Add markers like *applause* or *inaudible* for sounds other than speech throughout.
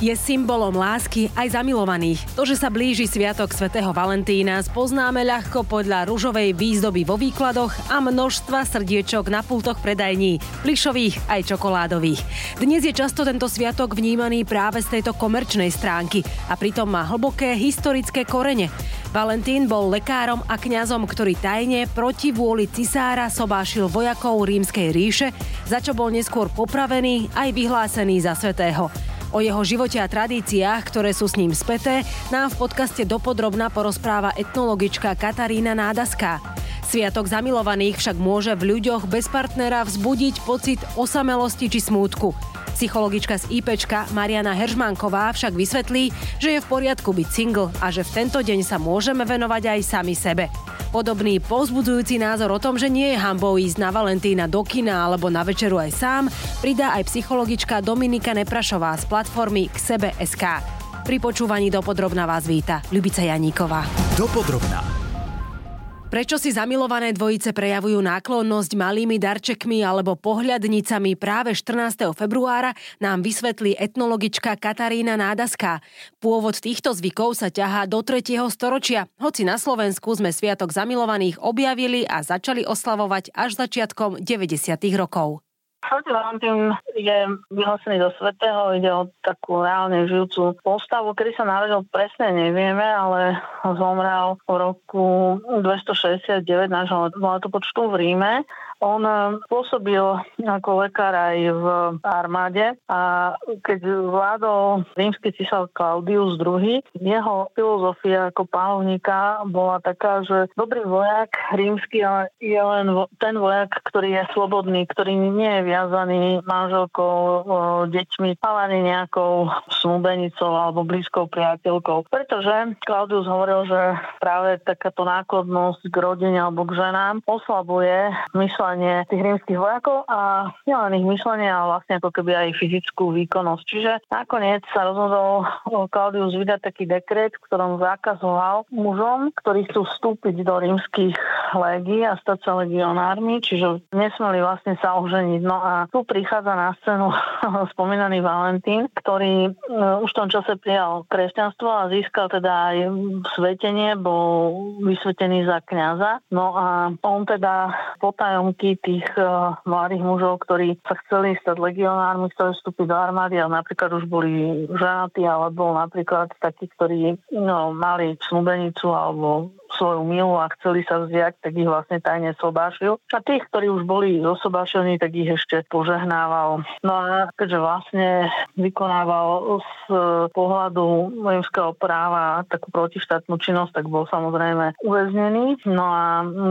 je symbolom lásky aj zamilovaných. To, že sa blíži sviatok svätého Valentína, spoznáme ľahko podľa ružovej výzdoby vo výkladoch a množstva srdiečok na pultoch predajní, plišových aj čokoládových. Dnes je často tento sviatok vnímaný práve z tejto komerčnej stránky a pritom má hlboké historické korene. Valentín bol lekárom a kňazom, ktorý tajne proti vôli cisára sobášil vojakov rímskej ríše, za čo bol neskôr popravený aj vyhlásený za svetého. O jeho živote a tradíciách, ktoré sú s ním späté, nám v podcaste dopodrobná porozpráva etnologička Katarína Nádaská. Sviatok zamilovaných však môže v ľuďoch bez partnera vzbudiť pocit osamelosti či smútku. Psychologička z IPčka Mariana Heržmanková však vysvetlí, že je v poriadku byť single a že v tento deň sa môžeme venovať aj sami sebe. Podobný povzbudzujúci názor o tom, že nie je hambou ísť na Valentína do kina alebo na večeru aj sám, pridá aj psychologička Dominika Neprašová z platformy K sebe SK. Pri počúvaní dopodrobná vás víta Ľubica Janíková. Dopodrobná. Prečo si zamilované dvojice prejavujú náklonnosť malými darčekmi alebo pohľadnicami práve 14. februára, nám vysvetlí etnologička Katarína Nádaská. Pôvod týchto zvykov sa ťahá do 3. storočia, hoci na Slovensku sme Sviatok zamilovaných objavili a začali oslavovať až začiatkom 90. rokov. Valentín je vyhlásený do svetého, ide o takú reálne žijúcu postavu, kedy sa narodil presne nevieme, ale zomrel v roku 269 nášho letopočtu v Ríme on eh, pôsobil ako lekár aj v armáde a keď vládol rímsky císar Claudius II, jeho filozofia ako pálovníka bola taká, že dobrý vojak rímsky je len ten vojak, ktorý je slobodný, ktorý nie je viazaný manželkou, deťmi, ale ani nejakou snúbenicou alebo blízkou priateľkou. Pretože Claudius hovoril, že práve takáto nákladnosť k rodine alebo k ženám oslabuje mysle myslenie tých rímskych vojakov a nielen ich myslenie, ale vlastne ako keby aj fyzickú výkonnosť. Čiže nakoniec sa rozhodol Claudius vydať taký dekret, v ktorom zakazoval mužom, ktorí chcú vstúpiť do rímskych légií a stať sa legionármi, čiže nesmeli vlastne sa oženiť. No a tu prichádza na scénu *laughs* spomínaný Valentín, ktorý e, už v tom čase prijal kresťanstvo a získal teda aj svetenie, bol vysvetený za kňaza. No a on teda potajom desiatky tých uh, mladých mužov, ktorí sa chceli stať legionármi, chceli vstúpiť do armády a napríklad už boli ženatí, alebo napríklad takí, ktorí no, mali snúbenicu alebo svoju milu a chceli sa vziať, tak ich vlastne tajne sobášil. A tých, ktorí už boli zosobášení, tak ich ešte požehnával. No a keďže vlastne vykonával z pohľadu vojenského práva takú protištátnu činnosť, tak bol samozrejme uväznený. No a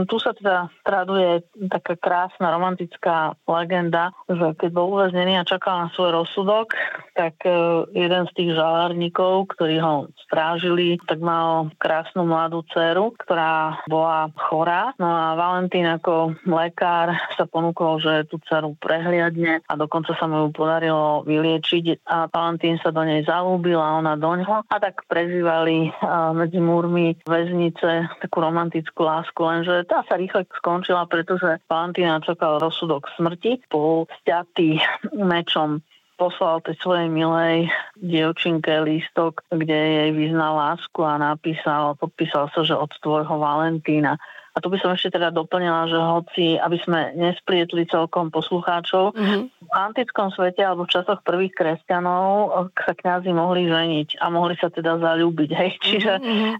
tu sa teda traduje taká krásna romantická legenda, že keď bol uväznený a čakal na svoj rozsudok, tak e, jeden z tých žalárnikov, ktorí ho strážili, tak mal krásnu mladú dceru ktorá bola chorá. No a Valentín ako lekár sa ponúkol, že tú dceru prehliadne a dokonca sa mu ju podarilo vyliečiť a Valentín sa do nej zalúbil a ona do ňoho a tak prežívali medzi múrmi väznice takú romantickú lásku, lenže tá sa rýchle skončila, pretože Valentína čakal rozsudok smrti, bol stiatý mečom poslal tej svojej milej dievčinke lístok, kde jej vyznal lásku a napísal, podpísal sa, že od tvojho Valentína. A tu by som ešte teda doplnila, že hoci, aby sme nesprietli celkom poslucháčov, mm-hmm. v antickom svete alebo v časoch prvých kresťanov sa kňazi mohli ženiť a mohli sa teda zalúbiť. Hej. Čiže, mm-hmm.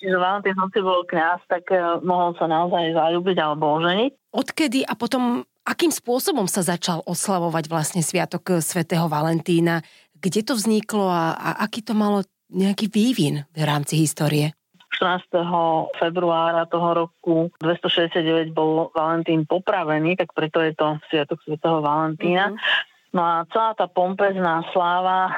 čiže Valentín, hoci bol kňaz, tak e, mohol sa naozaj zalúbiť alebo oženiť. Odkedy a potom Akým spôsobom sa začal oslavovať vlastne Sviatok eh, svätého Valentína? Kde to vzniklo a, a aký to malo nejaký vývin v rámci histórie? 14. februára toho roku 269 bol Valentín popravený, tak preto je to Sviatok svätého Valentína. Mm-hmm. No a celá tá pompezná sláva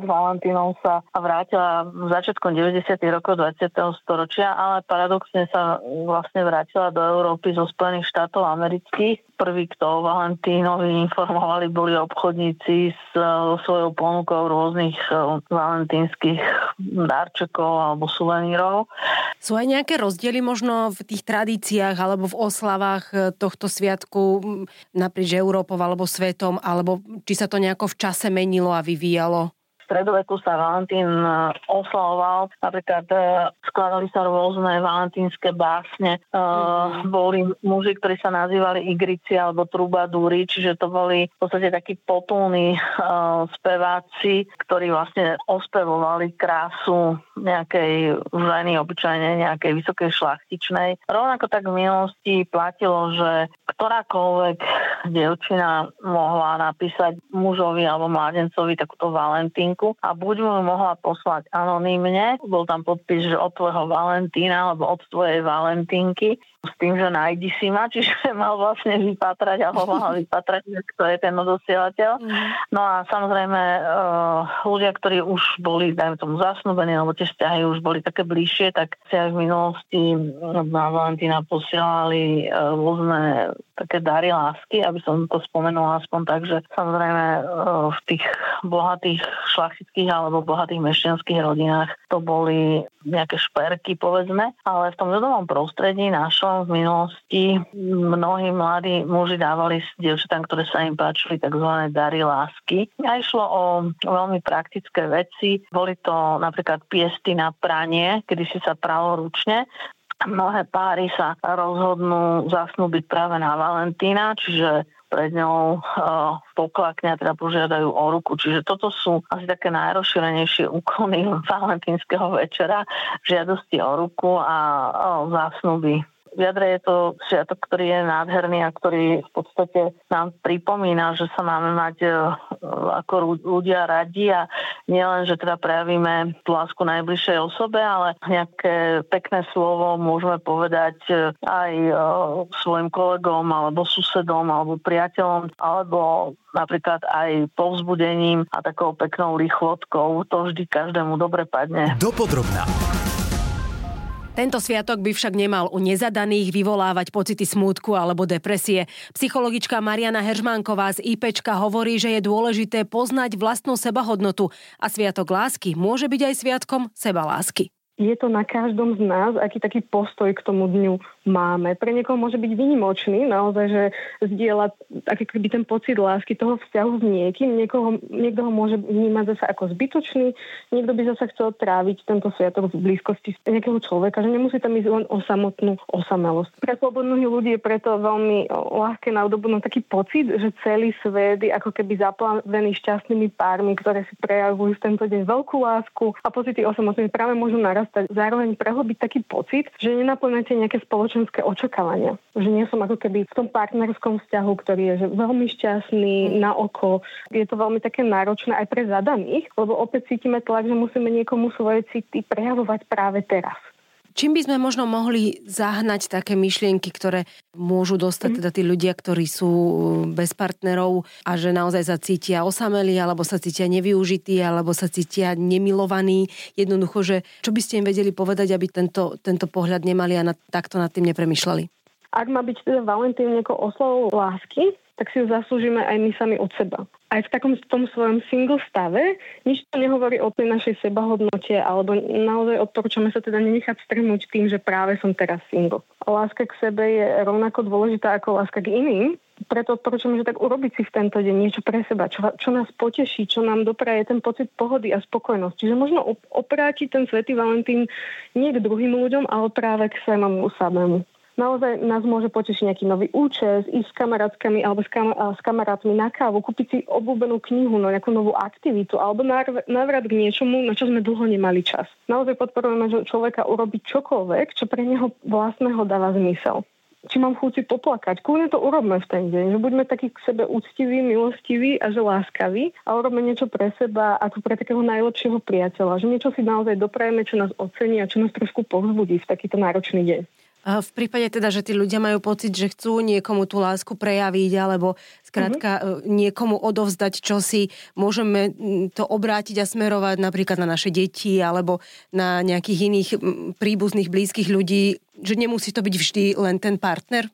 s Valentínom sa vrátila začiatkom 90. rokov 20. storočia, ale paradoxne sa vlastne vrátila do Európy zo Spojených štátov amerických. Prvý, kto o Valentínovi informovali, boli obchodníci s svojou ponukou rôznych valentínskych darčekov alebo suvenírov. Sú aj nejaké rozdiely možno v tých tradíciách alebo v oslavách e, tohto sviatku naprieč Európou alebo svetom, alebo či sa to nejako v čase menilo a vyvíjalo? Stredoveku sa Valentín e, oslavoval, napríklad e, skladali sa rôzne valentínske básne. Mm-hmm. Boli muži, ktorí sa nazývali igrici alebo trubadúri, čiže to boli v podstate takí potulní speváci, ktorí vlastne ospevovali krásu nejakej ženy, obyčajne nejakej vysokej šlachtičnej. Rovnako tak v minulosti platilo, že ktorákoľvek dievčina mohla napísať mužovi alebo mladencovi takúto valentínku a buď mu mohla poslať anonymne, bol tam podpis, že od tvojho Valentína alebo od tvojej Valentínky, s tým, že nájdi si ma, čiže *laughs* mal vlastne vypatrať a ho mal vypatrať, kto je ten odosielateľ. Mm. No a samozrejme uh, ľudia, ktorí už boli, dajme tomu, zasnúbení, alebo tie vzťahy už boli také bližšie, tak si aj v minulosti na Valentína posielali uh, rôzne také dary lásky, aby som to spomenula aspoň tak, že samozrejme uh, v tých bohatých šlachtických alebo bohatých mešťanských rodinách to boli nejaké šperky, povedzme, ale v tom ľudovom prostredí našom v minulosti mnohí mladí muži dávali dievčatám, ktoré sa im páčili, tzv. dary lásky. A išlo o veľmi praktické veci. Boli to napríklad piesty na pranie, kedy si sa pralo ručne mnohé páry sa rozhodnú zasnúbiť práve na Valentína, čiže pred ňou uh, poklakne a teda požiadajú o ruku. Čiže toto sú asi také najrozšírenejšie *laughs* úkony valentínskeho večera, žiadosti o ruku a uh, zásnuby v jadre je to sviatok, ktorý je nádherný a ktorý v podstate nám pripomína, že sa máme mať e, ako ľudia radi a nielen, že teda prejavíme tú lásku najbližšej osobe, ale nejaké pekné slovo môžeme povedať e, aj e, svojim kolegom alebo susedom alebo priateľom alebo napríklad aj povzbudením a takou peknou lichvotkou. To vždy každému dobre padne. Dopodrobná. Tento sviatok by však nemal u nezadaných vyvolávať pocity smútku alebo depresie. Psychologička Mariana Heržmánková z IPčka hovorí, že je dôležité poznať vlastnú sebahodnotu a sviatok lásky môže byť aj sviatkom sebalásky je to na každom z nás, aký taký postoj k tomu dňu máme. Pre niekoho môže byť vynimočný, naozaj, že zdieľa aký keby ten pocit lásky toho vzťahu s niekým. Niekoho, niekto ho môže vnímať zase ako zbytočný, niekto by zase chcel tráviť tento sviatok v blízkosti nejakého človeka, že nemusí tam ísť len o samotnú osamelosť. Pre slobodných ľudí je preto veľmi ľahké nadobudnúť taký pocit, že celý svet je ako keby zaplavený šťastnými pármi, ktoré si prejavujú v tento deň veľkú lásku a pocity osamoty práve môžu naraz sa zároveň prehlbiť taký pocit, že nenaplňate nejaké spoločenské očakávania. Že nie som ako keby v tom partnerskom vzťahu, ktorý je že veľmi šťastný mm. na oko. Je to veľmi také náročné aj pre zadaných, lebo opäť cítime tlak, že musíme niekomu svoje city prejavovať práve teraz. Čím by sme možno mohli zahnať také myšlienky, ktoré môžu dostať mhm. teda tí ľudia, ktorí sú bez partnerov a že naozaj sa cítia osamelí, alebo sa cítia nevyužití, alebo sa cítia nemilovaní. Jednoducho, že čo by ste im vedeli povedať, aby tento, tento pohľad nemali a na, takto nad tým nepremýšľali? Ak má byť teda Valentín nejakou oslavou lásky, tak si ju zaslúžime aj my sami od seba. Aj v takom tom svojom single stave nič to nehovorí o tej našej sebahodnote, alebo naozaj odporúčame sa teda nenechať strhnúť tým, že práve som teraz single. Láska k sebe je rovnako dôležitá ako láska k iným, preto odporúčam, že tak urobiť si v tento deň niečo pre seba, čo, čo nás poteší, čo nám dopraje ten pocit pohody a spokojnosti. Čiže možno oprátiť ten svetý Valentín nie k druhým ľuďom, ale práve k svojmu samému naozaj nás môže potešiť nejaký nový účes, ísť s kamarátkami alebo s, kam, s kamarátmi na kávu, kúpiť si obľúbenú knihu, no nejakú novú aktivitu alebo návrat k niečomu, na čo sme dlho nemali čas. Naozaj podporujeme človeka urobiť čokoľvek, čo pre neho vlastného dáva zmysel či mám chuť poplakať. Kľudne to urobme v ten deň, že buďme takí k sebe úctiví, milostiví a že láskaví a urobme niečo pre seba ako pre takého najlepšieho priateľa. Že niečo si naozaj doprajeme, čo nás ocení a čo nás trošku povzbudí v takýto náročný deň. V prípade teda, že tí ľudia majú pocit, že chcú niekomu tú lásku prejaviť alebo skrátka mm-hmm. niekomu odovzdať čosi, môžeme to obrátiť a smerovať napríklad na naše deti alebo na nejakých iných príbuzných, blízkych ľudí, že nemusí to byť vždy len ten partner?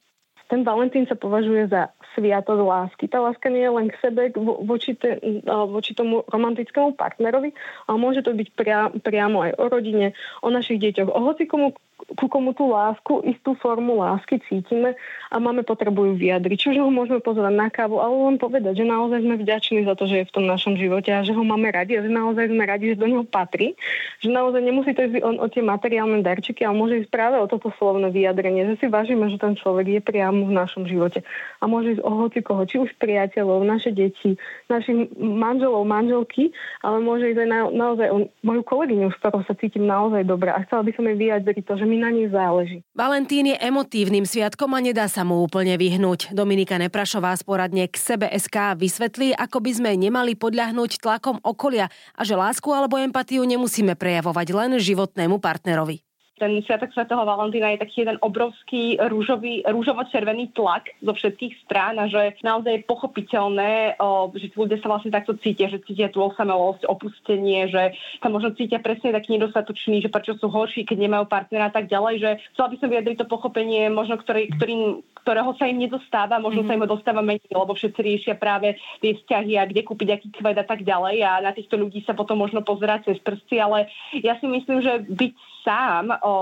Ten Valentín sa považuje za sviatok lásky. Tá láska nie je len k sebe, voči, te, voči tomu romantickému partnerovi, ale môže to byť pria, priamo aj o rodine, o našich deťoch, o hocikomu, ku komu tú lásku, istú formu lásky cítime a máme potrebu ju vyjadriť. Čiže ho môžeme pozvať na kávu, ale len povedať, že naozaj sme vďační za to, že je v tom našom živote a že ho máme radi a že naozaj sme radi, že do neho patrí. Že naozaj nemusí to ísť on o tie materiálne darčeky, ale môže ísť práve o toto slovné vyjadrenie, že si vážime, že ten človek je priamo v našom živote. A môže ísť o hoci koho, či už priateľov, naše deti, našich manželov, manželky, ale môže ísť aj na, naozaj o moju kolegyňu, s ktorou sa cítim naozaj dobre a chcela by som jej vyjadriť to, že mi na nej záleží. Valentín je emotívnym sviatkom a nedá sa mu úplne vyhnúť. Dominika Neprašová z poradne k sebe SK vysvetlí, ako by sme nemali podľahnúť tlakom okolia a že lásku alebo empatiu nemusíme prejavovať len životnému partnerovi ten Sviatok svätého Valentína je taký jeden obrovský rúžový, rúžovo-červený tlak zo všetkých strán a že naozaj je pochopiteľné, o, že ľudia sa vlastne takto cítia, že cítia tú osamelosť, opustenie, že sa možno cítia presne taký nedostatočný, že prečo sú horší, keď nemajú partnera a tak ďalej, že chcela by som vyjadriť to pochopenie, možno ktorý, ktorým, ktorého sa im nedostáva, možno mm-hmm. sa im ho dostáva menej, lebo všetci riešia práve tie vzťahy a kde kúpiť aký kvet a tak ďalej a na týchto ľudí sa potom možno pozerať cez prsty, ale ja si myslím, že byť sám o,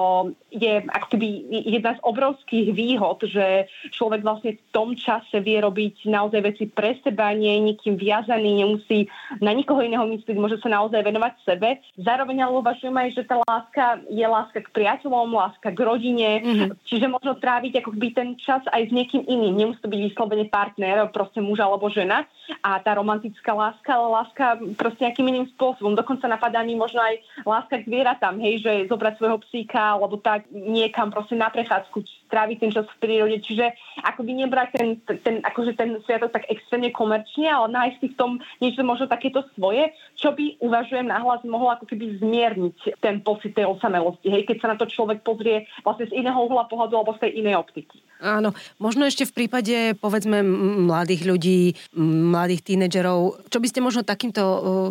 je akoby jedna z obrovských výhod, že človek vlastne v tom čase vie robiť naozaj veci pre seba, nie je nikým viazaný, nemusí na nikoho iného myslieť, môže sa naozaj venovať sebe. Zároveň ale uvažujem aj, že tá láska je láska k priateľom, láska k rodine, mm-hmm. čiže možno tráviť akoby ten čas aj s niekým iným. Nemusí to byť vyslovene partner, proste muž alebo žena. A tá romantická láska, ale láska proste nejakým iným spôsobom. Dokonca napadá mi možno aj láska k zvieratám, hej, že zobrať svojho psíka alebo tak niekam proste na prechádzku, stráviť ten čas v prírode. Čiže akoby nebrať ten, ten, akože ten sviatok tak extrémne komerčne, ale nájsť si v tom niečo možno takéto svoje, čo by uvažujem nahlas mohlo ako keby zmierniť ten pocit tej osamelosti. Hej, keď sa na to človek pozrie vlastne z iného uhla pohľadu alebo z tej inej optiky. Áno, možno ešte v prípade, povedzme, mladých ľudí, mladých tínedžerov, čo by ste možno takýmto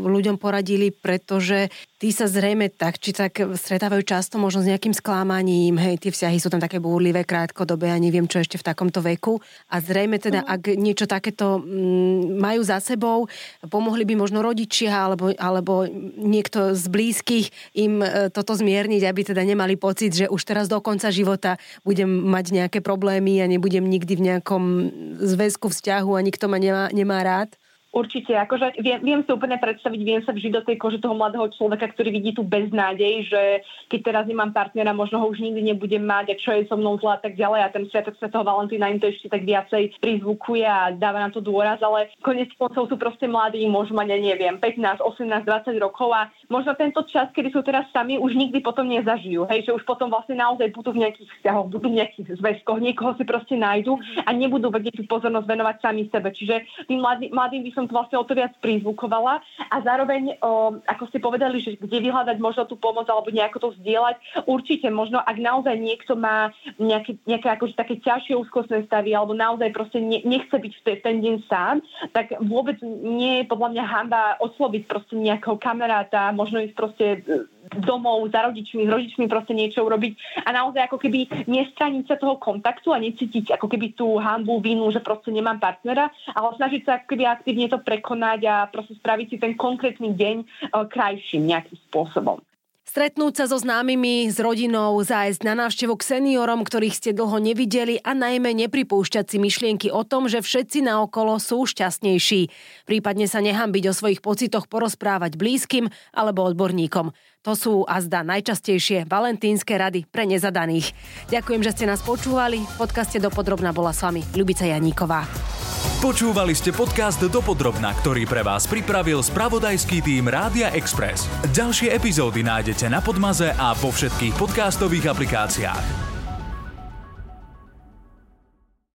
ľuďom poradili, pretože tí sa zrejme tak či tak stretávajú často možno s nejakým sklamaním, hej, tie vzťahy sú tam také búrlivé, krátkodobé a neviem čo ešte v takomto veku. A zrejme teda, uh-huh. ak niečo takéto majú za sebou, pomohli by možno rodičia alebo, alebo niekto z blízkych im e, toto zmierniť, aby teda nemali pocit, že už teraz do konca života budem mať nejaké problémy problémy a nebudem nikdy v nejakom zväzku, vzťahu a nikto ma nemá, nemá rád? Určite, akože viem, viem si úplne predstaviť, viem sa vžiť do tej kože toho mladého človeka, ktorý vidí tú beznádej, že keď teraz nemám partnera, možno ho už nikdy nebudem mať a čo je so mnou zle a tak ďalej a ten sviatok svetého Valentína im to ešte tak viacej prizvukuje a dáva na to dôraz, ale konec koncov sú proste mladí, môžu mať, ja neviem, 15, 18, 20 rokov a možno tento čas, kedy sú teraz sami, už nikdy potom nezažijú. Hej, že už potom vlastne naozaj budú v nejakých vzťahoch, budú v nejakých zväzkoch, niekoho si proste nájdu a nebudú vedieť tú pozornosť venovať sami sebe. Čiže tým mladým, mladým by som som vlastne o to viac prizvukovala. A zároveň, o, ako ste povedali, že kde vyhľadať možno tú pomoc alebo nejako to zdieľať, určite možno, ak naozaj niekto má nejaké, nejaké akože také ťažšie úzkostné stavy alebo naozaj proste ne, nechce byť v ten, deň sám, tak vôbec nie je podľa mňa hamba osloviť proste nejakého kamaráta, možno ísť proste domov za rodičmi, s rodičmi proste niečo urobiť a naozaj ako keby nestraniť sa toho kontaktu a necítiť ako keby tú hambu, vinu, že proste nemám partnera, ale snažiť sa ako keby aktívne to prekonať a proste spraviť si ten konkrétny deň e, krajším nejakým spôsobom. Stretnúť sa so známymi, s rodinou, zájsť na návštevu k seniorom, ktorých ste dlho nevideli a najmä nepripúšťať si myšlienky o tom, že všetci naokolo sú šťastnejší. Prípadne sa nehambiť o svojich pocitoch porozprávať blízkym alebo odborníkom. To sú azda najčastejšie valentínske rady pre nezadaných. Ďakujem, že ste nás počúvali. V podcaste Dopodrobná bola s vami Ľubica Janíková. Počúvali ste podcast Dopodrobna, ktorý pre vás pripravil spravodajský tým Rádia Express. Ďalšie epizódy nájdete na Podmaze a vo všetkých podcastových aplikáciách.